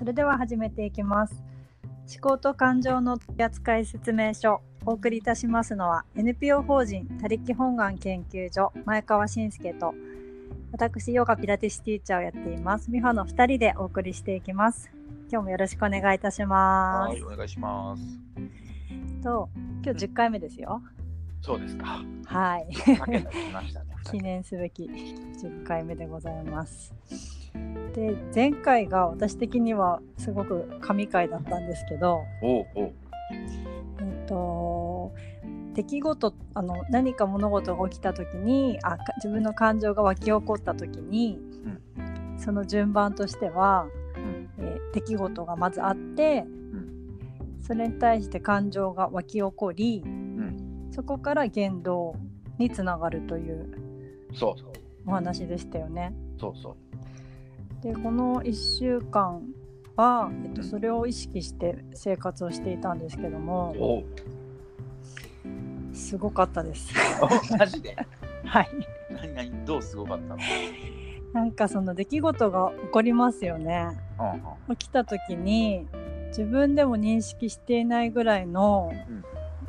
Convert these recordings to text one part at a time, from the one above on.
それでは始めていきます思考と感情の取扱説明書お送りいたしますのは NPO 法人他力本願研究所前川信介と私ヨガピラティスティーチャーをやっています美穂の2人でお送りしていきます今日もよろしくお願いいたしますはい、お願いします。と今日10回目ですよそうですか。はい。記念すべき10回目でございます。で前回が私的にはすごく神回だったんですけど、おうおう。えっと出来事あの何か物事が起きた時にあか自分の感情が湧き起こった時に、その順番としては、えー出来事がまずあって、それに対して感情が湧き起こり、そこから言動につながるというそうそう。お話でしたよね。そうそう。でこの1週間は、えっと、うんそれを意識して生活をしていたんですけども。すごかったです。おマジで？はい、何何どうすごかったの？なんかその出来事が起こりますよね。うんうん。起きた時に自分でも認識していないぐらいのうん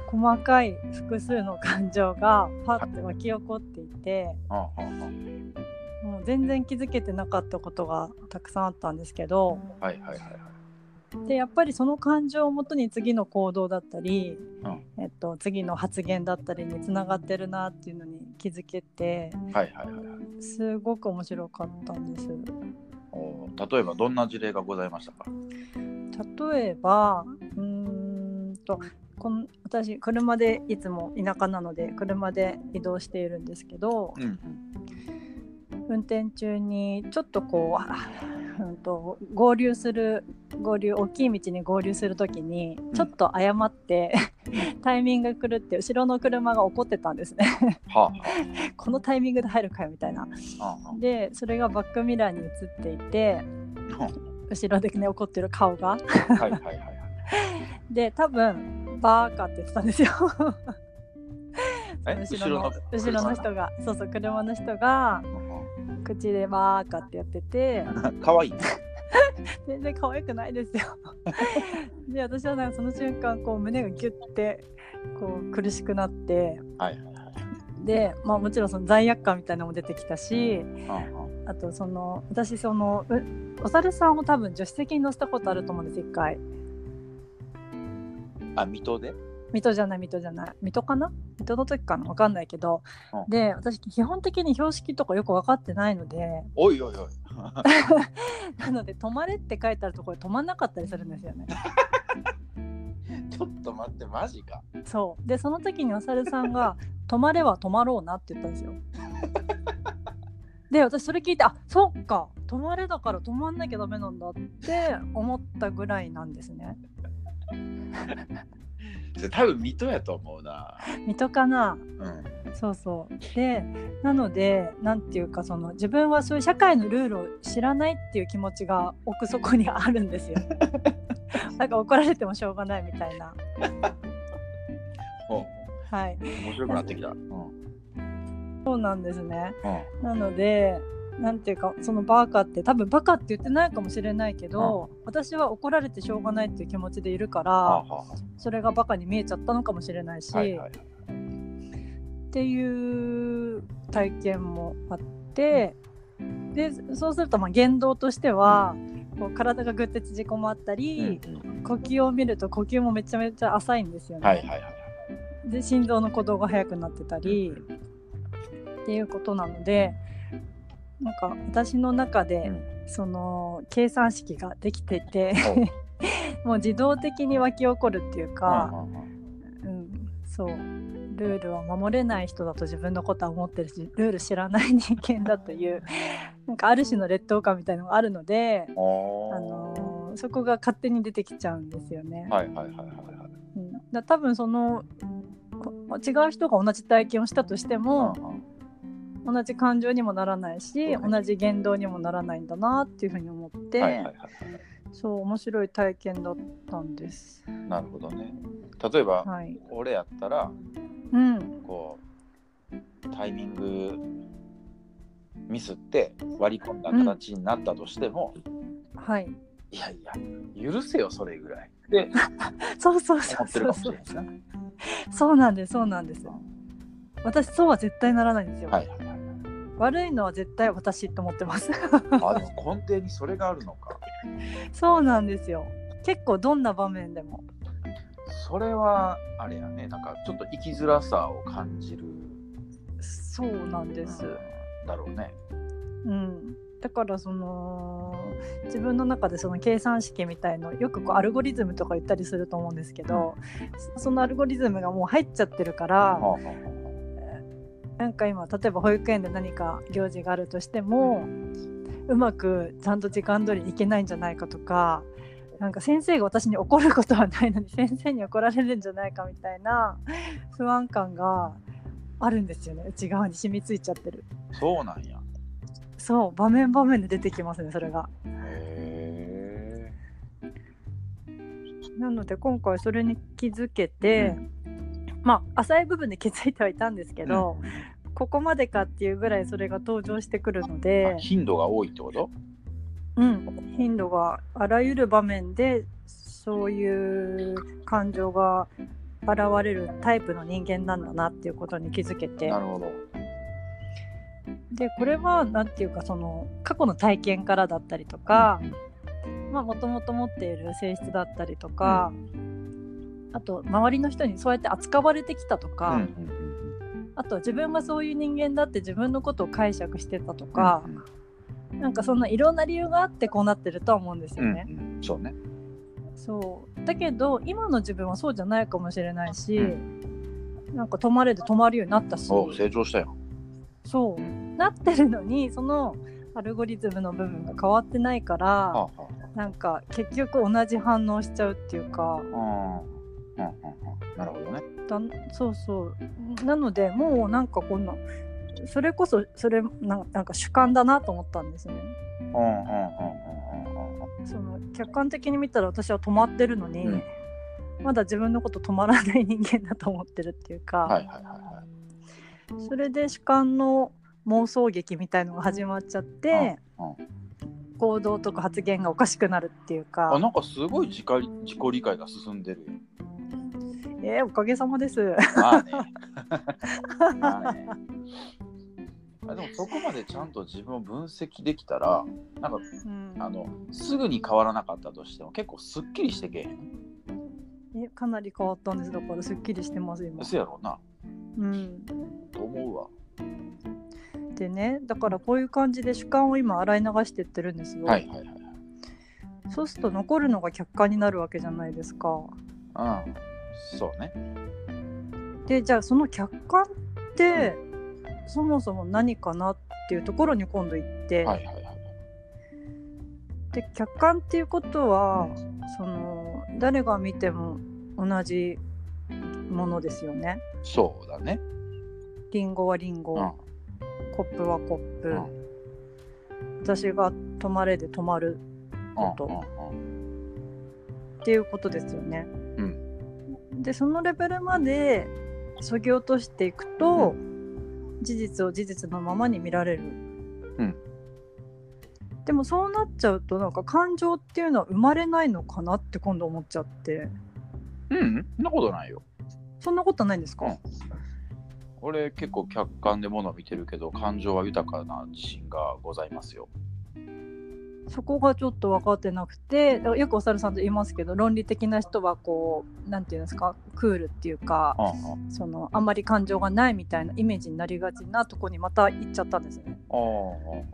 細かい複数の感情がパッと湧き起こっていて全然気づけてなかったことがたくさんあったんですけどはいはいはいはい。でやっぱりその感情をもとに次の行動だったり、うんえっと、次の発言だったりにつながってるなっていうのに気づけてはいはいはいはい。すごく面白かったんです。おう例えばどんな事例がございましたか？例えばうーんとこの私車でいつも田舎なので車で移動しているんですけどうん運転中にちょっとこうあうんと合流する合流大きい道に合流する時にちょっと誤って、タイミング狂って後ろの車が怒ってたんですね。はこのタイミングで入るかよみたいな。あ。はでそれがバックミラーに映っていてあ。後ろでね怒ってる顔が。はいはいはいはい。で多分バーカって言ってたんですよ。え？後ろの後ろの人が。そうそう車の人が口でバーカってやっててかわいい。全然可愛くないですよ で私はなんかその瞬間こう胸がギュッてこう苦しくなってはいはいはい。で、まあ、もちろんその罪悪感みたいなのも出てきたしうんうんあとその私そのうお猿さんを多分助手席に乗せたことあると思うんです一回あ、水戸で？水戸じゃない水戸じゃない水戸かな？水戸の時かな？分かんないけど、うん。で私基本的に標識とかよく分かってないので。おいおいおい。なので止まれって書いてあるところで止まんなかったりするんですよね。ちょっと待って、マジか。そう。でその時にお猿さんが「止まれは止まろうな」って言ったんですよ。で私それ聞いてあそっか。止まれだから止まんなきゃダメなんだって思ったぐらいなんですね 多分水戸やと思うな。水戸かなうん。そうそうでなのでなんていうかその自分はそういう社会のルールを知らないっていう気持ちが奥底にあるんですよ なんか怒られてもしょうがないみたいなおはい面白くなってきた。うん。そうなんですねうん。なのでなんていうかそのバカって多分バカって言ってないかもしれないけど、私は怒られてしょうがないっていう気持ちでいるから、はあはそれがバカに見えちゃったのかもしれないし、あはいはいはい。っていう体験もあってでそうするとまあ言動としてはこう体がぐって縮こまったり、うん呼吸を見ると呼吸もめちゃめちゃ浅いんですよね。はいはいはい。で心臓の鼓動が速くなってたりっていうことなのでなんか私の中で、うん。その計算式ができてて もう自動的に湧き起こるっていうか、うんうんそう。ルールは守れない人だと自分のことは思ってるしルール知らない人間だというなんかある種の劣等感みたいのがあるので、あのーそこが勝手に出てきちゃうんですよね。はいはいはいはいはい。うん、だ多分そのこ違う人が同じ体験をしたとしても、同じ感情にもならないし、ね同じ言動にもならないんだなっていうふうに思って、はいはいはいそう面白い体験だったんです。はい。なるほどね。例えば、はい。俺やったらうん。こうタイミングミスって割り込んだ形になったとしても、はい。いやいや許せよそれぐらいで そうそうそう思ってるかもしそうそうれないそうなんですそうなんです私そうは絶対ならないんですよ、はいはいはい悪いのは絶対私と思ってます。あでも根底にそれがあるのか。そうなんですよ。結構どんな場面でも。それはあれやね。なんかちょっと生きづらさを感じる。そうなんです、うん。だろうね。うん、だからその自分の中でその計算式みたいのよくこうアルゴリズムとか言ったりすると思うんですけど、そそのアルゴリズムがもう入っちゃってるから、はあはなんか今例えば保育園で何か行事があるとしても、うまくちゃんと時間通りに行けないんじゃないかとかなんか先生が私に怒ることはないのに 先生に怒られるんじゃないかみたいな不安感があるんですよね内側に染みついちゃってる。あそうなんや。そう場面場面で出てきますねそれが。へなので今回それに気づけて、まあ浅い部分で気づいてはいたんですけど、ここまでかっていうぐらいそれが登場してくるのえで、頻度が多いってこと？うん、頻度があらゆる場面でそういう感情が現れるタイプの人間なんだなっていうことに気づけて。なるほど。でこれは何ていうかその過去の体験からだったりとかもともと持っている性質だったりとか、あと周りの人にそうやって扱われてきたとか、うんうんあと自分がそういう人間だって自分のことを解釈してたとか、なんかそんないろんな理由があってこうなってるとは思うんですうんうんよね。うん。そうね。そう。だけど今の自分はそうじゃないかもしれないし、うなんか止まれで止まるようになったし。お成長したよ。そう。なってるのにそのアルゴリズムの部分が変わってないから、はあはなんか結局同じ反応しちゃうっていうか。あはあうんうんうん。なるほどね。だそうそう。なのでもうなんかこんなそれこそそれなんなんか主観だなと思ったんですね。うんうんうんうんうんその客観的に見たら私は止まってるのに、うん。まだ自分のこと止まらない人間だと思ってるっていうか、はいはいはいはそれで主観の妄想劇みたいのが始まっちゃって、うんうん行動とか発言がおかしくなるっていうか。あなんかすごい自己自己理解が進んでるよえーおかげさまです。まあね。まあね。あでもそこまでちゃんと自分を分析できたらなんかうん。あのすぐに変わらなかったとしても結構すっきりしてけえへん？えかなり変わったんです。だからすっきりしてます今。そやろうな。うん、と思うわ。でねだからこういう感じで主観を今洗い流してってるんですよ。はいはいはいはい。そうすると残るのが客観になるわけじゃないですか。うんそうね。でじゃあその客観ってそもそも何かなっていうところに今度行って、はいはいはいで客観っていうことはその誰が見ても同じものですよね。そうだね。リンゴはリンゴ、うん。コップはコップ、うん。私が止まれで止まること。っていうことですよね。うんでそのレベルまでそぎ落としていくと、事実を事実のままに見られる。うん。でもそうなっちゃうとなんか感情っていうのは生まれないのかなって今度思っちゃって。うん。うんそんなことないよ。そんなことないんですか、うん。俺結構客観でものを見てるけど感情は豊かな自信がございますよそこがちょっと分かってなくてだからよくお猿さんと言いますけど論理的な人はこうなんていうんですかクールっていうかうんうんそのあんまり感情がないみたいなイメージになりがちなとこにまた行っちゃったんですね。あああ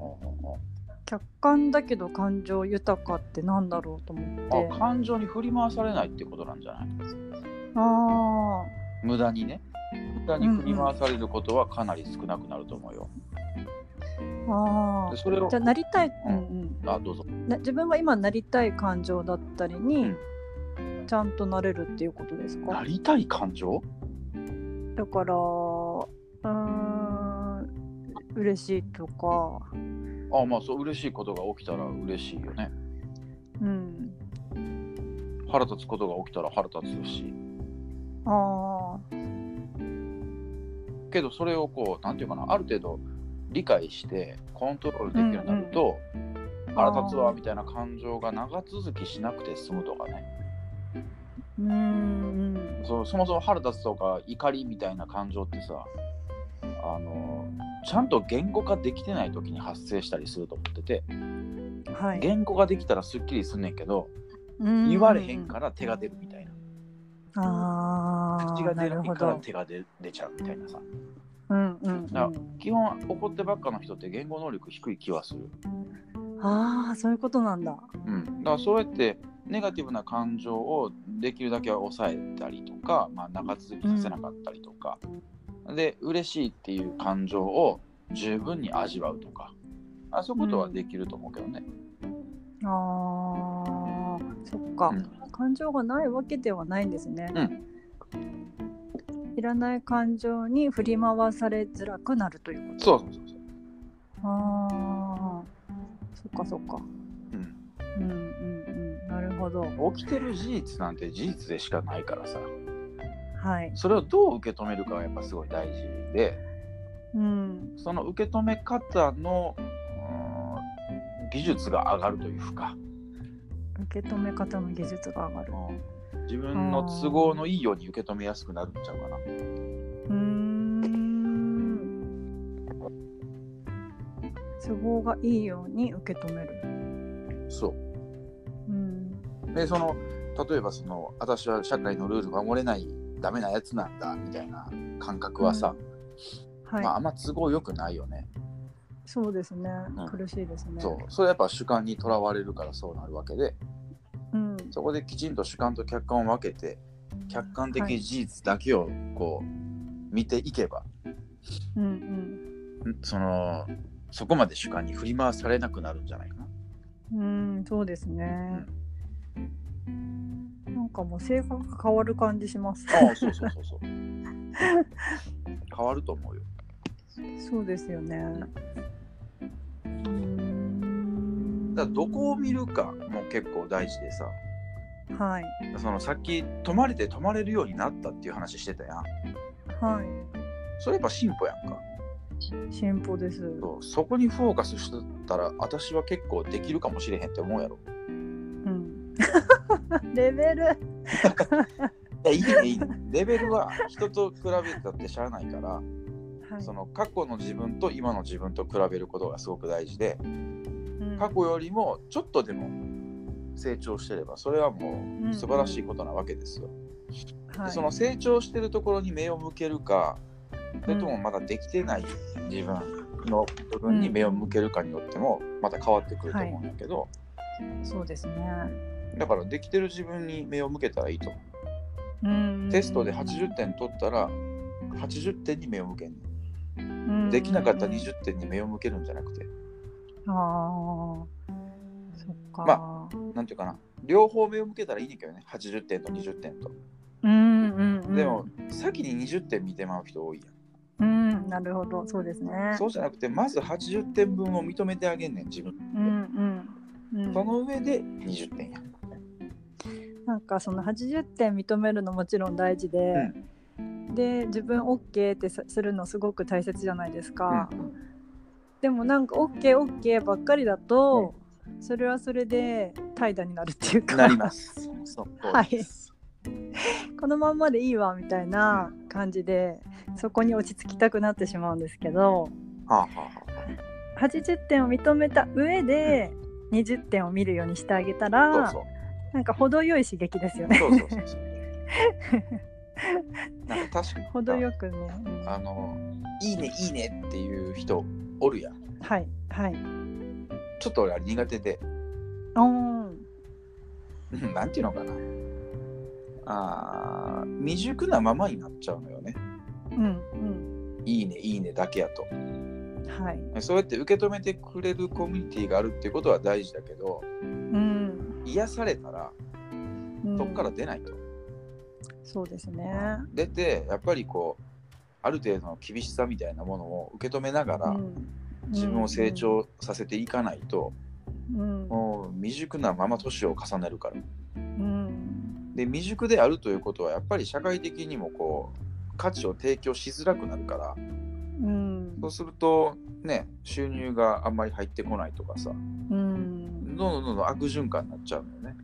ああ客観だけど感情豊かってなんだろうと思って。ああ感情に振り回されないってことなんじゃない？あ無駄にね。無駄に振り回されることはかなり少なくなると思うよ、ーあでそれを。ーじゃあなりたい、ううんん。あどうぞ。自分が今なりたい感情だったりに、ちゃんとなれるっていうことですか？なりたい感情？だからうーん嬉しいとか。あまあそう嬉しいことが起きたら嬉しいよね。うん。腹立つことが起きたら腹立つし。あけどそれをこうなんていうかなある程度理解してコントロールできるようになると、腹立つわみたいな感情が長続きしなくて済むとかね。うんうん。そうそもそも腹立つとか怒りみたいな感情ってさあのちゃんと言語化できてない時に発生したりすると思っててはい。言語ができたらすっきりすんねんけどうん言われへんから手が出るみたいな。あ口が出るから手が出出ちゃうみたいなさうんうんだからうん基本怒ってばっかの人って言語能力低い気はする、ああそういうことなんだ。うん、だからそうやってネガティブな感情をできるだけ抑えたりとか、まあ、長続きさせなかったりとか、で嬉しいっていう感情を十分に味わうとか。あそういうことはできると思うけどね、あーそっか、うん。感情がないわけではないんですね、うんいらない感情に振り回されづらくなるということ。そうそうそうそう、ああそっかそっか。うん、うんうんうん。なるほど。起きてる事実なんて事実でしかないからさ。はい。それをどう受け止めるかがやっぱすごい大事で。うん。その受け止め方のうん技術が上がるというか、受け止め方の技術が上がる自分の都合のいいように受け止めやすくなるんちゃうかな。うーん。都合がいいように受け止める。そう。ん。う。で、その、例えばその、私は社会のルール守れない、ダメなやつなんだ、みたいな感覚はさ、はい、まあ、あんま都合良くないよね。そうですね、うん。苦しいですね。そう。それやっぱ主観にとらわれるからそうなるわけで、うんそこできちんと主観と客観を分けて、客観的事実だけをこう、見ていけば、うんん。その、そこまで主観に振り回されなくなるんじゃないかな。うんうんそうですね、なんかもう性格が変わる感じします。ああ、そうそうそうそう。変わると思うよ。そうですよね。だどこを見るかも結構大事でさはい。そのさっき泊まれて泊まれるようになったっていう話してたやん。はい。それやっぱ進歩やんか。進歩です。そうそこにフォーカスしてたら私は結構できるかもしれへんって思うやろ。うん。レベル。いやいいねいいね。レベルは人と比べたってしゃあないからはい。その過去の自分と今の自分と比べることがすごく大事でうん。過去よりもちょっとでも成長してればそれはもう素晴らしいことなわけですよ、はい。でその成長してるところに目を向けるかそれともまだできてない自分の部分に目を向けるかによってもまた変わってくると思うんだけど、そうですね。だからできてる自分に目を向けたらいいと思う。うん。テストで80点取ったら80点に目を向けんねうん。んできなかった20点に目を向けるんじゃなくて。ああまなんていうかな。両方目を向けたらいいねんけどね。80点と20点と、うんうんうん。でも先に20点見てまう人多いやん。うんなるほど。そうですね。そうじゃなくてまず80点分を認めてあげんねん自分うんうんうん。その上で20点や。なんかその80点認めるのもちろん大事で、で自分 OK ってさするのすごく大切じゃないですか、でもなんか OKOK ばっかりだと、それはそれで怠惰になるっていうか。なります。はい。このまんまでいいわみたいな感じでそこに落ち着きたくなってしまうんですけど。はあはあは80点を認めた上で20点を見るようにしてあげたあらそうなんか程よい刺激ですよね。そうそうそうそうそう。なんか確かに。程よくね、うん。あのいいねいいねっていう人おるやん。はいはいちょっと俺あれ苦手で、なんていうのかな。あー未熟なままになっちゃうのよね。うんいいねいいねだけやと。うんはいそうやって受け止めてくれるコミュニティがあるっていうことは大事だけど、うん、癒されたらうん、そこから出ないと。そうですね出てやっぱりこうある程度の厳しさみたいなものを受け止めながら、うん自分を成長させていかないと、うんもう未熟なまま年を重ねるから。うんで未熟であるということはやっぱり社会的にもこう価値を提供しづらくなるからうんそうするとね収入があんまり入ってこないとかさうんどんどんどん悪循環になっちゃうのよね。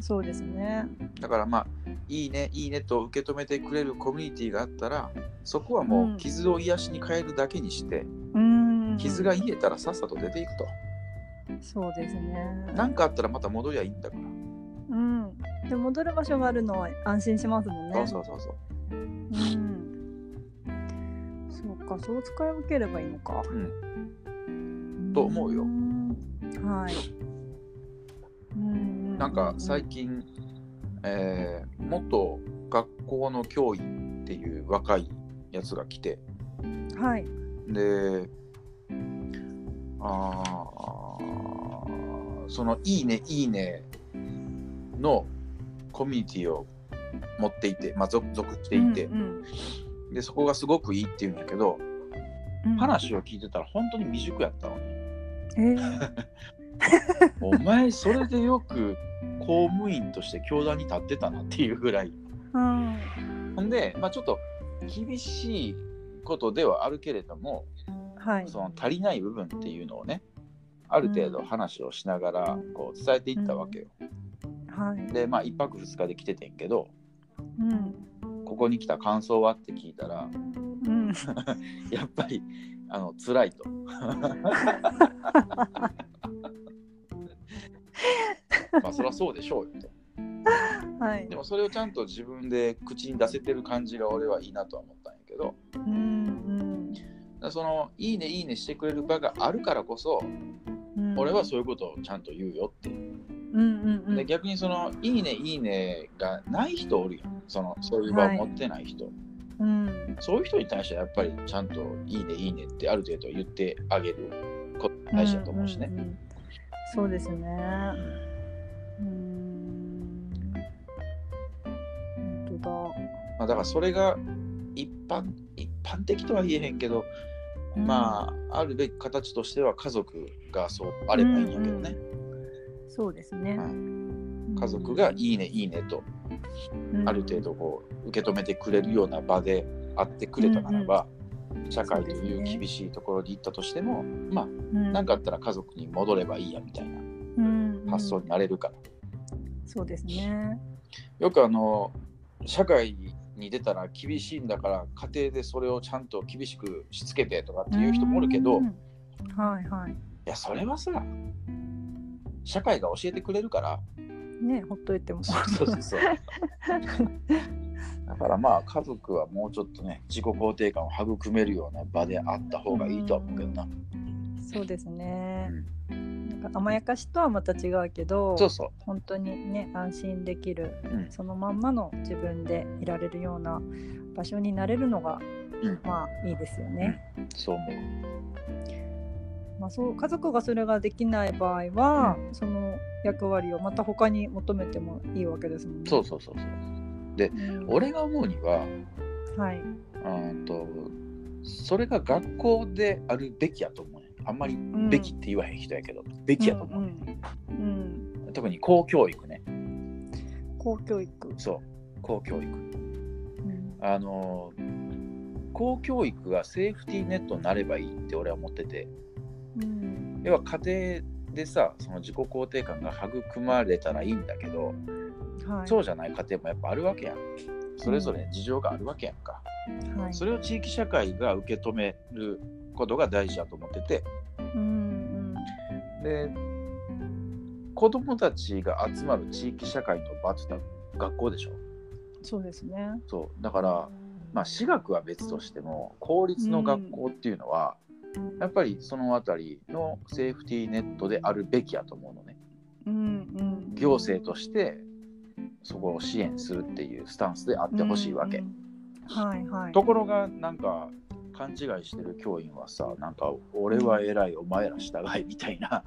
そうですね。だからまあいいねいいねと受け止めてくれるコミュニティがあったらそこはもう傷を癒しに変えるだけにして、うん。傷が癒えたらさっさと出ていくとそうですね。何かあったらまた戻りゃいいんだから、うん。で戻る場所があるのは安心しますもんね。そうそうそうそううん。そうか、そう使い分ければいいのか。うんと思うよんはい。うんなんか最近、えー元学校の教員っていう若いやつが来てはい。であーその「いいねいいね」のコミュニティを持っていて、まあ、属属していて、うんでそこがすごくいいっていうんやけどうん、話を聞いてたら本当に未熟やったの。にえー、お前それでよく公務員として教壇に立ってたなっていうぐらい。うん。ほんで、まあ、ちょっと厳しいことではあるけれどもはい。その足りない部分っていうのをねある程度話をしながらこう伝えていったわけよ。はい。でまあ1泊2日で来ててんけどうん。ここに来た感想はって聞いたらうん。やっぱりあの辛いと。まあそりゃそうでしょうよと。はいで。もそれをちゃんと自分で口に出せてる感じが俺はいいなとは思ったんやけどうん。そのいいねいいねしてくれる場があるからこそうん。俺はそういうことをちゃんと言うよっていう。うんうんうん。で逆にそのいいねいいねがない人おるやんそのそういう場を持ってない人、うん。そういう人に対してはやっぱりちゃんといいねいいねってある程度言ってあげることが大事だと思うしね。んんんそうですね。うん。本当まあ、だからそれが一般一般的とは言えへんけど、だ。まああるべき形としては家族がそうあればいいんやけどね、あ。そうですね。うん。家族がいいねいいねとある程度こう受け止めてくれるような場であってくれたならば、社会という厳しいところに行ったとしても、まあうん、何かあったら家族に戻ればいいやみたいなうんうん。発想になれるから、そうですね。よくあの社会に出たら厳しいんだから家庭でそれをちゃんと厳しくしつけてとかっていう人もおるけど、はいはい。やそれはさ社会が教えてくれるからね、ほっといても。そうそうそうそう だからまあ家族はもうちょっとね自己肯定感を育めるような場であった方がいいとは思うけどな、そうですね。なんか甘やかしとはまた違うけど、そうそう。本当にね安心できる、うん。そのまんまの自分でいられるような場所になれるのが、うん。まあいいですよね。そう思う。まあ、そう家族がそれができない場合は、その役割をまた他に求めてもいいわけですもんね。そうそうそうそう。うん。俺が思うにははい。うんとそれが学校であるべきやと思う。ねあんまりん。べきって言わへん人やけど、べきやと思う。ね、うん。うん。特に公教育ね。公教育。そう。公教育。うん。あの公教育がセーフティーネットになればいいって俺は思ってて。うん。要は家庭でさその自己肯定感が育まれたらいいんだけど、はい、そうじゃない家庭もやっぱあるわけやん。それぞれ事情があるわけやんか、はい、それを地域社会が受け止めることが大事だと思ってて。うんで子供たちが集まる地域社会の場って学校でしょ？うん、そうですね。そう。だからまあ私学は別としても公立の学校っていうのは、やっぱりそのあたりのセーフティーネットであるべきやと思うのね。うんうん、行政としてそこを支援するっていうスタンスであってほしいわけ、うんうん。はいはい。ところがなんか勘違いしてる教員はさなんか俺は偉いお前ら従いみたいな。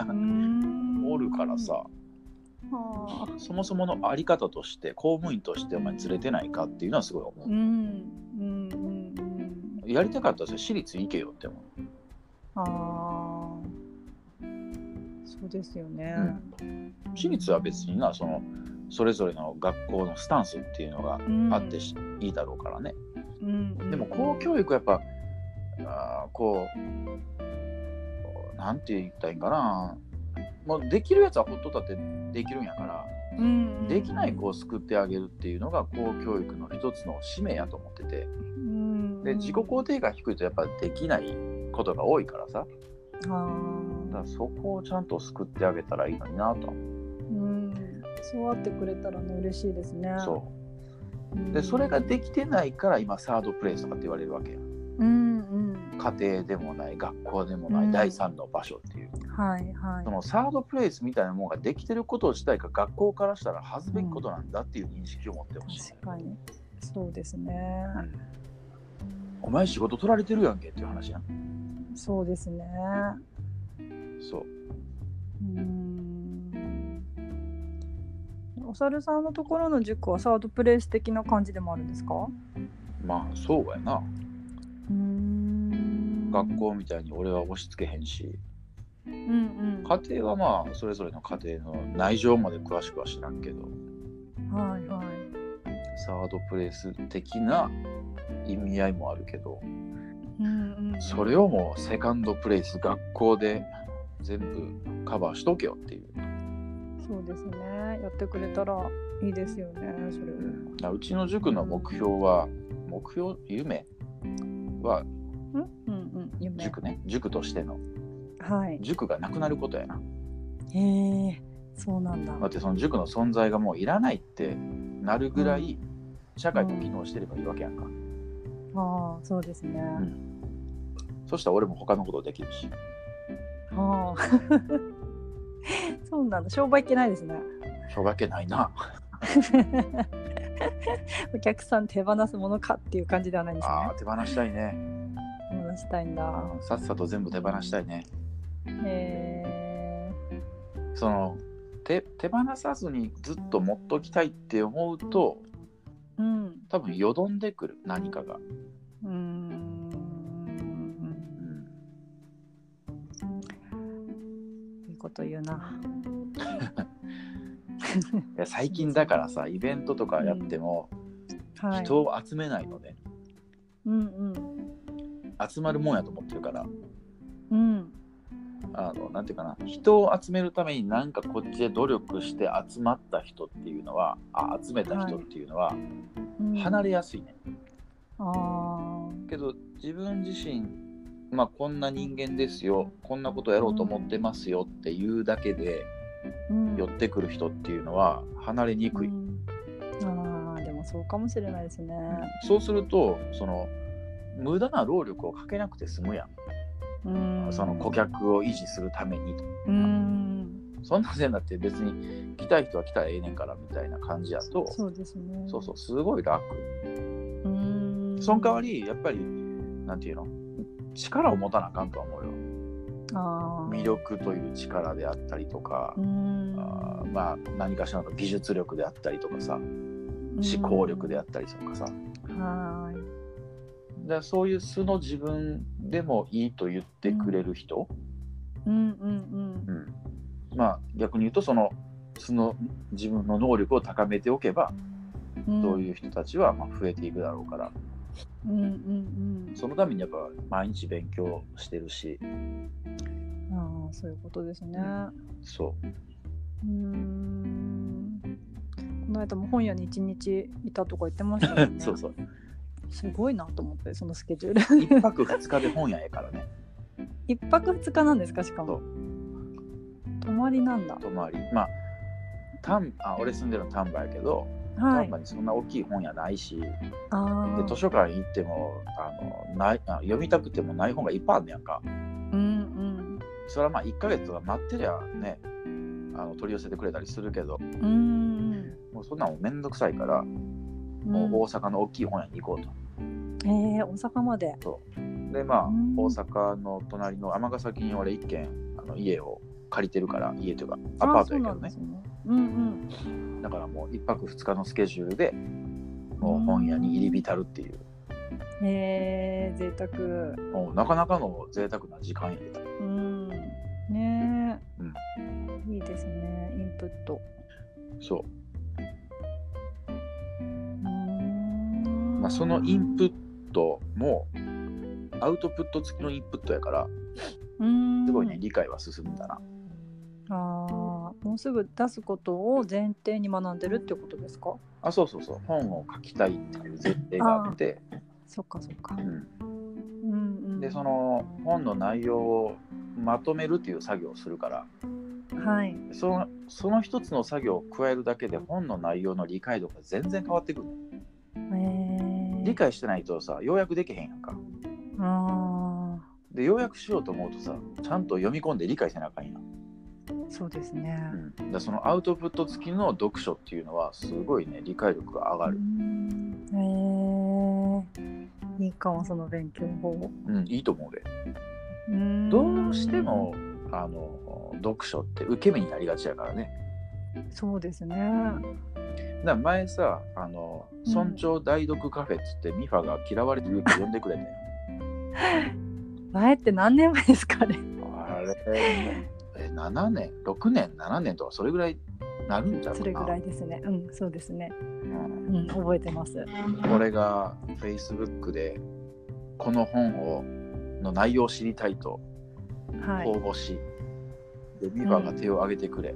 おるからさ。はあ。そもそものあり方として公務員としてお前ずれてないかっていうのはすごい思う。ん。うん。うん。うやりたかったら私立行けよって思う。ああ。そうですよね。私立は別になそのそれぞれの学校のスタンスっていうのがうん。あってし、いいだろうからね。うん。うん。でも公教育はやっぱあーこうなんて言ったらいいんかな。もうできるやつはほっとったってできるんやから、うんうん。できない子を救ってあげるっていうのが公教育の一つの使命やと思ってて。うん。で自己肯定感低いとやっぱできないことが多いからさ。あだからそこをちゃんと救ってあげたらいいのになと。ーうん。そうあってくれたらね嬉しいですね。そう。うん。でそれができてないから今サードプレイスとかって言われるわけやうんうん家庭でもない学校でもなうん。い第三の場所っていう、はいはい。そのサードプレイスみたいなものができてること自体が学校からしたら恥ずべきことなんだっていう認識を持ってほしい、確かに。そうですね。うん。お前仕事取られてるやんけっていう話やん。そうですね。そう。うん。お猿さんのところの塾はサードプレイス的な感じでもあるんですか？まあそうやな。うん学校みたいに俺は押し付けへんし。うんうん。家庭はまあそれぞれの家庭の内情まで詳しくは知らんけど。はいはい。サードプレイス的な意味合いもあるけど。うんうん。それをもうセカンドプレイス学校で全部カバーしとけよっていう、そうですね。やってくれたらいいですよねそれを。うちの塾の目標は目標夢はうんうんうん夢塾ね。塾としての。はい。塾がなくなることやな。へえそうなんだ。だってその塾の存在がもういらないってなるぐらい社会と機能してればいいわけやんか、ああそうですね、ん。そしたら俺も他のことできるし。ああ。そうなんだ。商売いけないですね。しょうがけないな。お客さん手放すものかっていう感じではないんですね。あー手放したいね。手放したいんだ。うんさっさと全部手放したいね。へえその手手放さずにずっと持っときたいって思うとうん。多分よどんでくる何かが、うーん。うん。いいこと言うな。いや最近だからさイベントとかやってもはい。人を集めないのね、うん。うん集まるもんやと思ってるから。うん。あのなんていうかな。人を集めるためになんかこっちで努力して集まった人っていうのはあ集めた人っていうのはうん。離れやすいね、あけど自分自身まあこんな人間ですよ。こんなことやろうと思ってますよっていうだけであ。うん。寄ってくる人っていうのは離れにくい、うん。ああでもそうかもしれないですね。そうするとその無駄な労力をかけなくて済むやん、うん。その顧客を維持するためにとうん。そんなせんだって別に来たい人は来たらええねんからみたいな感じやとそうですね。そうそうすごい楽うん。その代わりやっぱりなんていうの？力を持たなあかんとは思うよあー魅。力という力であったりとか、うん。あーまあ何かしらの技術力であったりとかさ思考力であったりとかさ、はーい。でそういう素の自分でもいいと言ってくれる人、うんうんうんまあ逆に言うとその素の自分の能力を高めておけば、うん。そういう人たちはまあ増えていくだろうからうんうんうん。そのためにやっぱ毎日勉強してるしああそういうことですね。そううーんこの間も本屋に一日いたとか言ってましたよね。そうそうすごいなと思ってそのスケジュール。一泊二日で本屋やからね 一泊二日なんですかしかそもう。泊まりなんだ。泊まりまあ丹あ俺住んでるの丹波やけどはい丹波。にそんな大きい本屋ないし、ああ。で図書館行ってもあのないあ読みたくてもない本がいっぱいあるんねやんかうんそれはまあ1ヶ月とか待ってりゃねあの取り寄せてくれたりするけどうん。うんもうそんなんもうめんどくさいから、うん。もう大阪の大きい本屋に行こうとええ大阪まで。でまあ、うん大阪の隣の尼崎に俺一軒あの家を借りてるから家というかアあパートやけどねそうなん。うんうん。だからもう一泊二日のスケジュールでもう本屋に入り浸るっていう、ええ贅沢。もうなかなかの贅沢な時間やでうん。ねえ。いいですね。インプット。そううーんまあ、そのインプットもアウトプット付きのインプットやからすごいね理解は進んだな。ああもうすぐ出すことを前提に学んでるってことですか？あそうそうそう。本を書きたいっていう前提があってそっかそっか。うん。うんうん、でその本の内容をまとめるっていう作業をするからはい。そのその一つの作業を加えるだけで本の内容の理解度が全然変わってくるえー、理解してないとさ要約できへんやんか。あで要約しようと思うとさちゃんと読み込んで理解せなあかんやん、あそうですね。うん、だそのアウトプット付きの読書っていうのはすごいね理解力が上がる、えー、いいかもその勉強法。うん、いいと思うで。うどうしてもあの読書って受け身になりがちやからね。そうですね。だから前さあのうん村長代読カフェっつってミファが嫌われてるって呼んでくれてん 前って何年前ですかね。あれえ7年？6年？7年とかそれぐらいなるんじゃなそれぐらいですね。うん、そうですね。うんうん、覚えてます。俺が Facebook でこの本をの内容を知りたいとはい応。募し、でミファが手を挙げてくれ、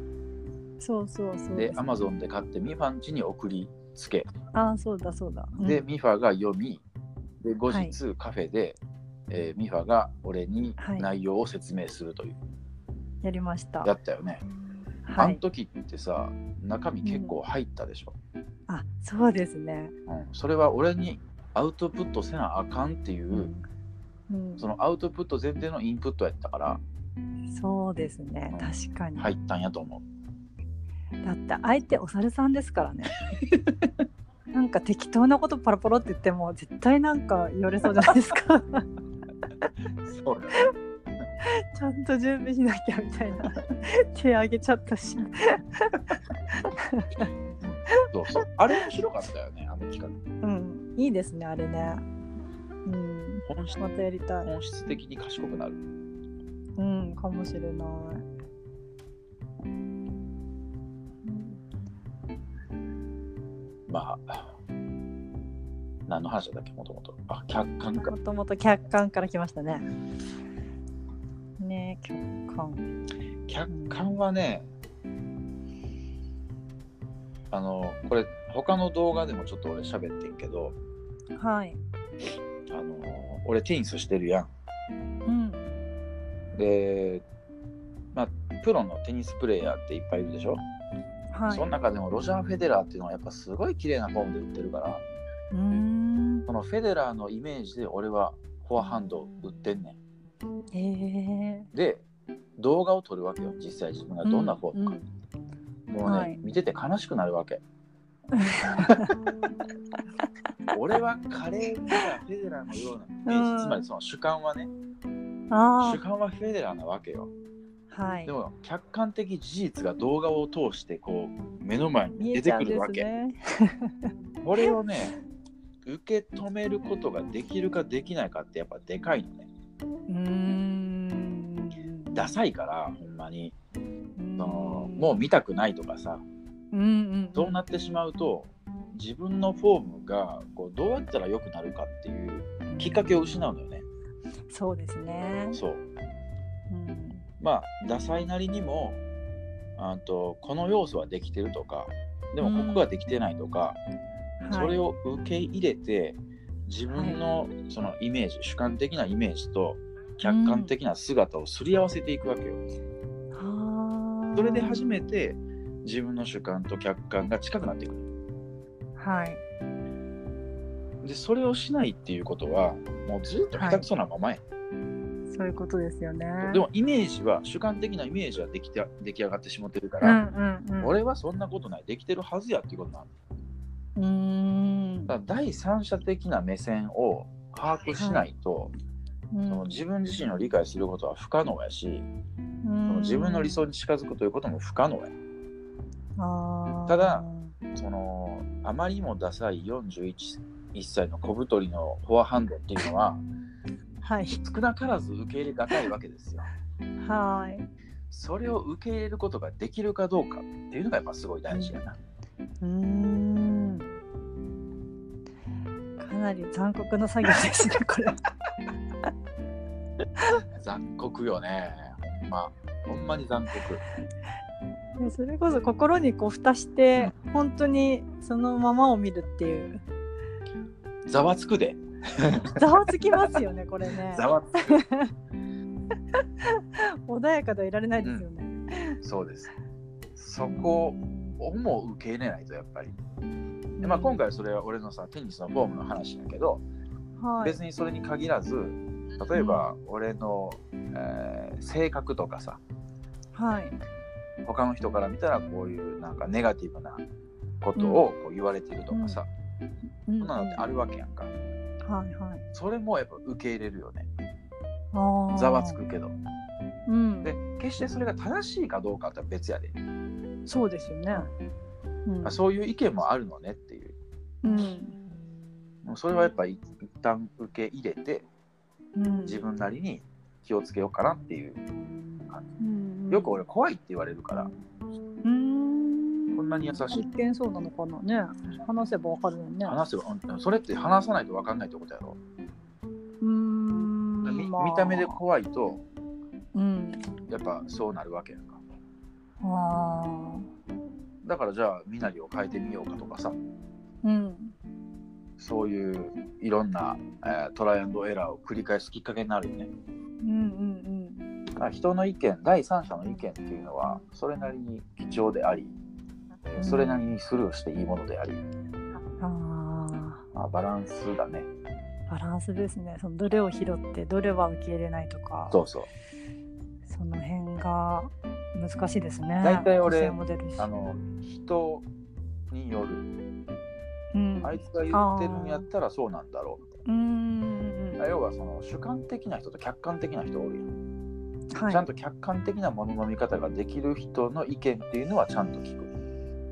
そうそうそうで Amazon で買ってミファん家に送りつけ、ああ、そうだそうだ。うんでミファが読みで後はい日カフェで、えーミファが俺にはい内容を説明するという、やりました。やったよね、あはい。の時ってさ中身結構入ったでしょ、あ、そうですね。うんそれは俺にアウトプットせなあかんっていう、うん。うんそのアウトプット前提のインプットやったからそうですねうん。確かに。入ったんやと思う。だって相手お猿さんですからね。なんか適当なことパラパラって言っても絶対なんか言われそうじゃないですか。そうだちゃんと準備しなきゃみたいな。手挙げちゃったし。そうそう。あれ面白かったよね、あの企画。うん。いいですね、あれね。うん。本質またやりたい。本質的に賢くなる。うん、かもしれない。まあ、何の話だっけ、もともと。あ、客観かも。ともと客観から来ましたね。ね客観。客観はね、あの、これ、他の動画でもちょっと俺喋ってんけど、はい。あの、俺テニスしてるやん。うん。で、まあ、プロのテニスプレーヤーっていっぱいいるでしょ、はい。その中でもロジャー・フェデラーっていうのはやっぱすごい綺麗なフォームで打ってるから、うーん。そのフェデラーのイメージで俺はフォアハンドを打ってんねん。で、動画を撮るわけよ、実際自分がどんなフォームか。もうね、はい見てて悲しくなるわけ。俺は華麗なフェデラーのようなイメージ、うんつまりその主観はね、あ主観はフェデラーなわけよ。あ。はいで。も客観的事実が動画を通してこう目の前に見出てくるわけ。ね。これをね、受け止めることができるかできないかってやっぱでかいのね。うーん。ダサいから、ほんまに。うんそのもう見たくないとかさ、うんうん。そうなってしまうと、自分のフォームがこうどうやったら良くなるかっていうきっかけを失うのよね。そうですね。そう。うん。まあ、ダサいなりにも、あとこの要素はできてるとか、でもここができてないとか、それを。を受け入れて自分のそのイメージ、主観的なイメージと客観的な姿をすり合わせていくわけよ。はあ。それで初めて自分の主観と客観が近くなってくる。はい。でそれをしないっていうことはもうずっと下手くそなままや、そういうことですよね。でもイメージは主観的なイメージはできて出来上がってしまってるかうんら、うんうん。俺はそんなことないできてるはずやっていうことなのうーん。だ第三者的な目線を把握しないと、うんその自分自身を理解することは不可能やし、そその自分の理想に近づくということも不可能や。ただそのあまりにもダサい41歳の小太りのフォアハンドっていうのははい少なからず受け入れがたいわけですよ。はいそれを受け入れることができるかどうかっていうのがやっぱすごい大事やな。うーんかなり残酷な作業ですね これ残酷よね。ほんま。ほんまに残酷でそれこそ心にこう蓋して、本当にそのままを見るっていうざわつくで ざわつきますよねこれね。ざわつく。穏やかではいられないですよね、そうです。そこをも受け入れないとやっぱり。で、まあ、今回はそれは俺のさテニスのフォームの話だけど、はい、別にそれに限らず例えば俺の、えー性格とかさはい。他の人から見たらこういうなんかネガティブなことをこう言われてるとかさ、うん。そんなのってあるわけやんかはいはい。それもやっぱ受け入れるよね。ざわつくけど。うん。で決してそれが正しいかどうかって別やで、そうですよね。うん。あそういう意見もあるのねっていう。うん。それはやっぱり一旦受け入れてうん。自分なりに気をつけようかなっていううん。よく俺怖いって言われるから。うんこんなに優しい。一見そうなのかなね。話せばわかるのにね。話せばうんそれって話さないと分かんないってことやろ、うーんみまあ。見た目で怖いとうん。やっぱそうなるわけやんか。あだからじゃあ身なりを変えてみようかとかさ。ーうん。そういういろんな、えートライアンドエラーを繰り返すきっかけになるよね。うんうん。だから人の意見第三者の意見っていうのはそれなりに貴重であり、えーそれなりにスルーしていいものであり、うんあまあ、バランスだね。ーバランスですね。そのどれを拾ってどれは受け入れないとか。そうそう。その辺が難しいですね。大体俺あの人による。うん。あいつが言ってるんやったらそうなんだろう。みたいな要はその主観的な人と客観的な人おるやん、はい。ちゃんと客観的なものの見方ができる人の意見っていうのはちゃんと聞く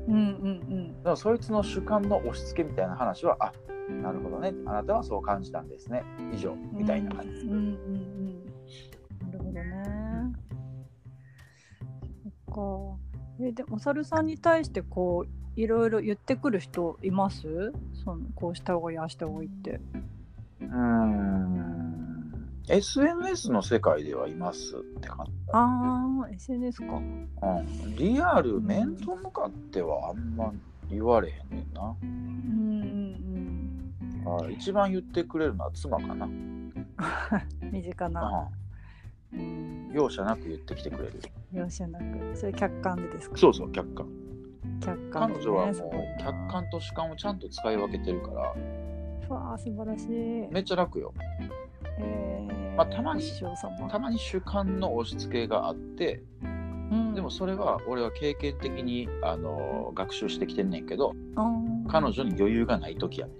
うんうんでもそいつの主観の押し付けみたいな話はあなるほどね。あなたはそう感じたんですね。以上。うんみたいな感じ、うんうんうん。なるほどね。そっか。えでお猿さんに対してこういろいろ言ってくる人います？そのこうした方がいいああした方がいいって。うーん SNS の世界ではいますって感じ、ああ SNS か。うん、リアル面と向かってはあんま言われへんねんな、うんうんあ一番言ってくれるのは妻かな、う ん身近な、ううん。ん、容赦なく言ってきてくれる。容赦なく。それ客観でですか？そうそう客観。客観で、ね、彼女はもうな客観と主観をちゃんと使い分けてるから。わあ素晴らしい。めっちゃ楽よ。えー、まあたまにたまに主観の押し付けがあってうん。でもそれは俺は経験的にあの学習してきてんねんけどあー。彼女に余裕がない時やねん。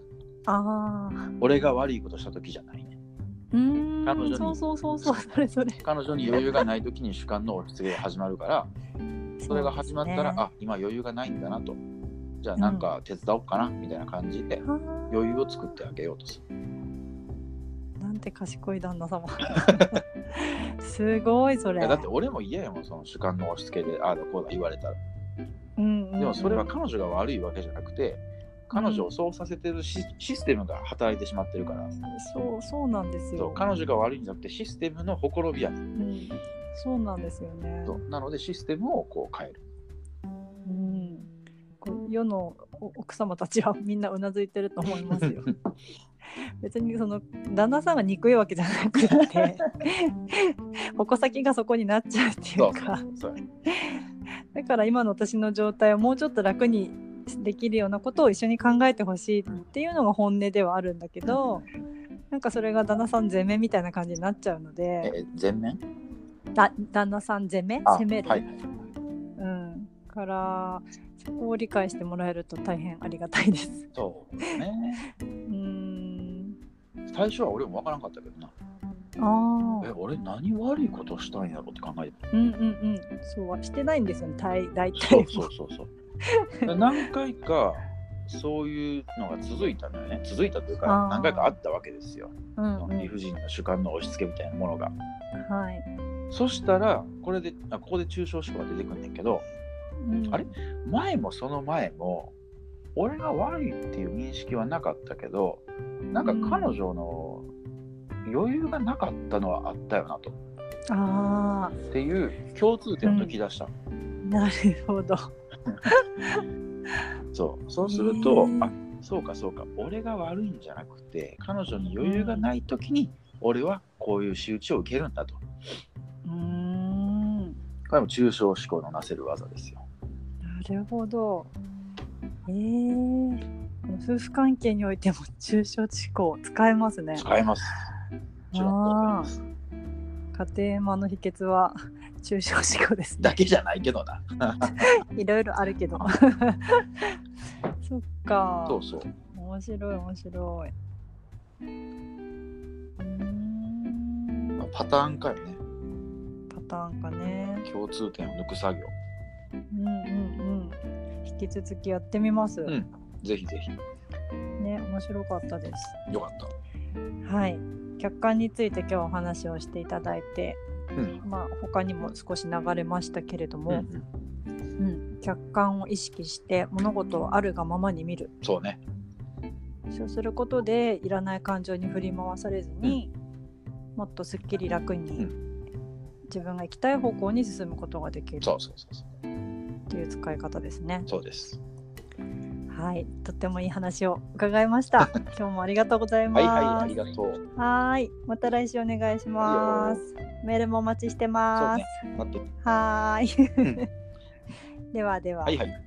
あー。俺が悪いことした時じゃないねん。彼女にそうそうそうそうそれそれ。彼女に余裕がない時に主観の押し付けが始まるからそれが始まったら、あ今余裕がないんだなと。じゃあなんか手伝おうかなみたいな感じで余裕を作ってあげようとするて賢い旦那様。すごいそれ。だって俺も嫌やもんその主観の押し付けでああだこうだ言われたら。うんうんうん。でもそれは彼女が悪いわけじゃなくて彼女をそうさせてるシシステムが働いてしまってるから。そうそうなんですよ。彼女が悪いんじゃなくてシステムのほころびや。ねんうん、そうなんですよね。なのでシステムをこう変える。うん、世のお奥様たちはみんなうなずいてると思いますよ 別にその旦那さんが憎いわけじゃなくて 矛先がそこになっちゃうっていそううか。そうだから今の私の状態をもうちょっと楽にできるようなことを一緒に考えてほしいっていうのが本音ではあるんだけどなんかそれが旦那さん攻めみたいな感じになっちゃうので。え全面？だ旦那さん攻め？あ攻める、はいうん、からそこを理解してもらえると大変ありがたいです。そうですね。うーん最初は俺も分からんかったけどな。ああえ俺何悪いことしたんやろって考えてうんうんうん。そうはしてないんですよね。大大体。そうそうそうそう。で 何回かそういうのが続いたのよね。続いたというあかー。何回かあったわけですよ。うんうん。理不尽な主観の押し付けみたいなものが。はい、そしたらこれであここで抽象思考が出てくんねんけどうん。あれ？前もその前も俺が悪いっていう認識はなかったけどなんか彼女の余裕がなかったのはあったよなと。あっていう共通点を抜き出した、あなるほど。そう。そうすると、あそうかそうか。俺が悪いんじゃなくて彼女に余裕がない時に俺はこういう仕打ちを受けるんだと。うーん。これも抽象思考のなせる技ですよ。なるほど。えー、夫婦関係においても抽象思考使えますね。使えます家庭円満の秘訣は 抽象思考ですね。だけじゃないけどな いろいろあるけど。そっか。そうそう面白い面白い。パターン化よねパターンかね。共通点を抜く作業うんうんうん。引き続きやってみます。ん。ぜひぜひ。ね面白かったです。よかった。はい。客観について今日お話をしていただいて、うん。まあ他にも少し流れましたけれども、うんうん。うん、客観を意識して物事をあるがままに見る。そうね。そうすることでいらない感情に振り回されずに、もっとすっきり楽に、う自分が行きたい方向に進むことができる。そうそうそうそうっていう使い方ですね。そうですはい、とってもいい話を伺いました。今日もありがとうございます。はいはいありがとうはーい、また来週お願いします。メールもお待ちしてます。ねはーい。うん ではでは。はいはい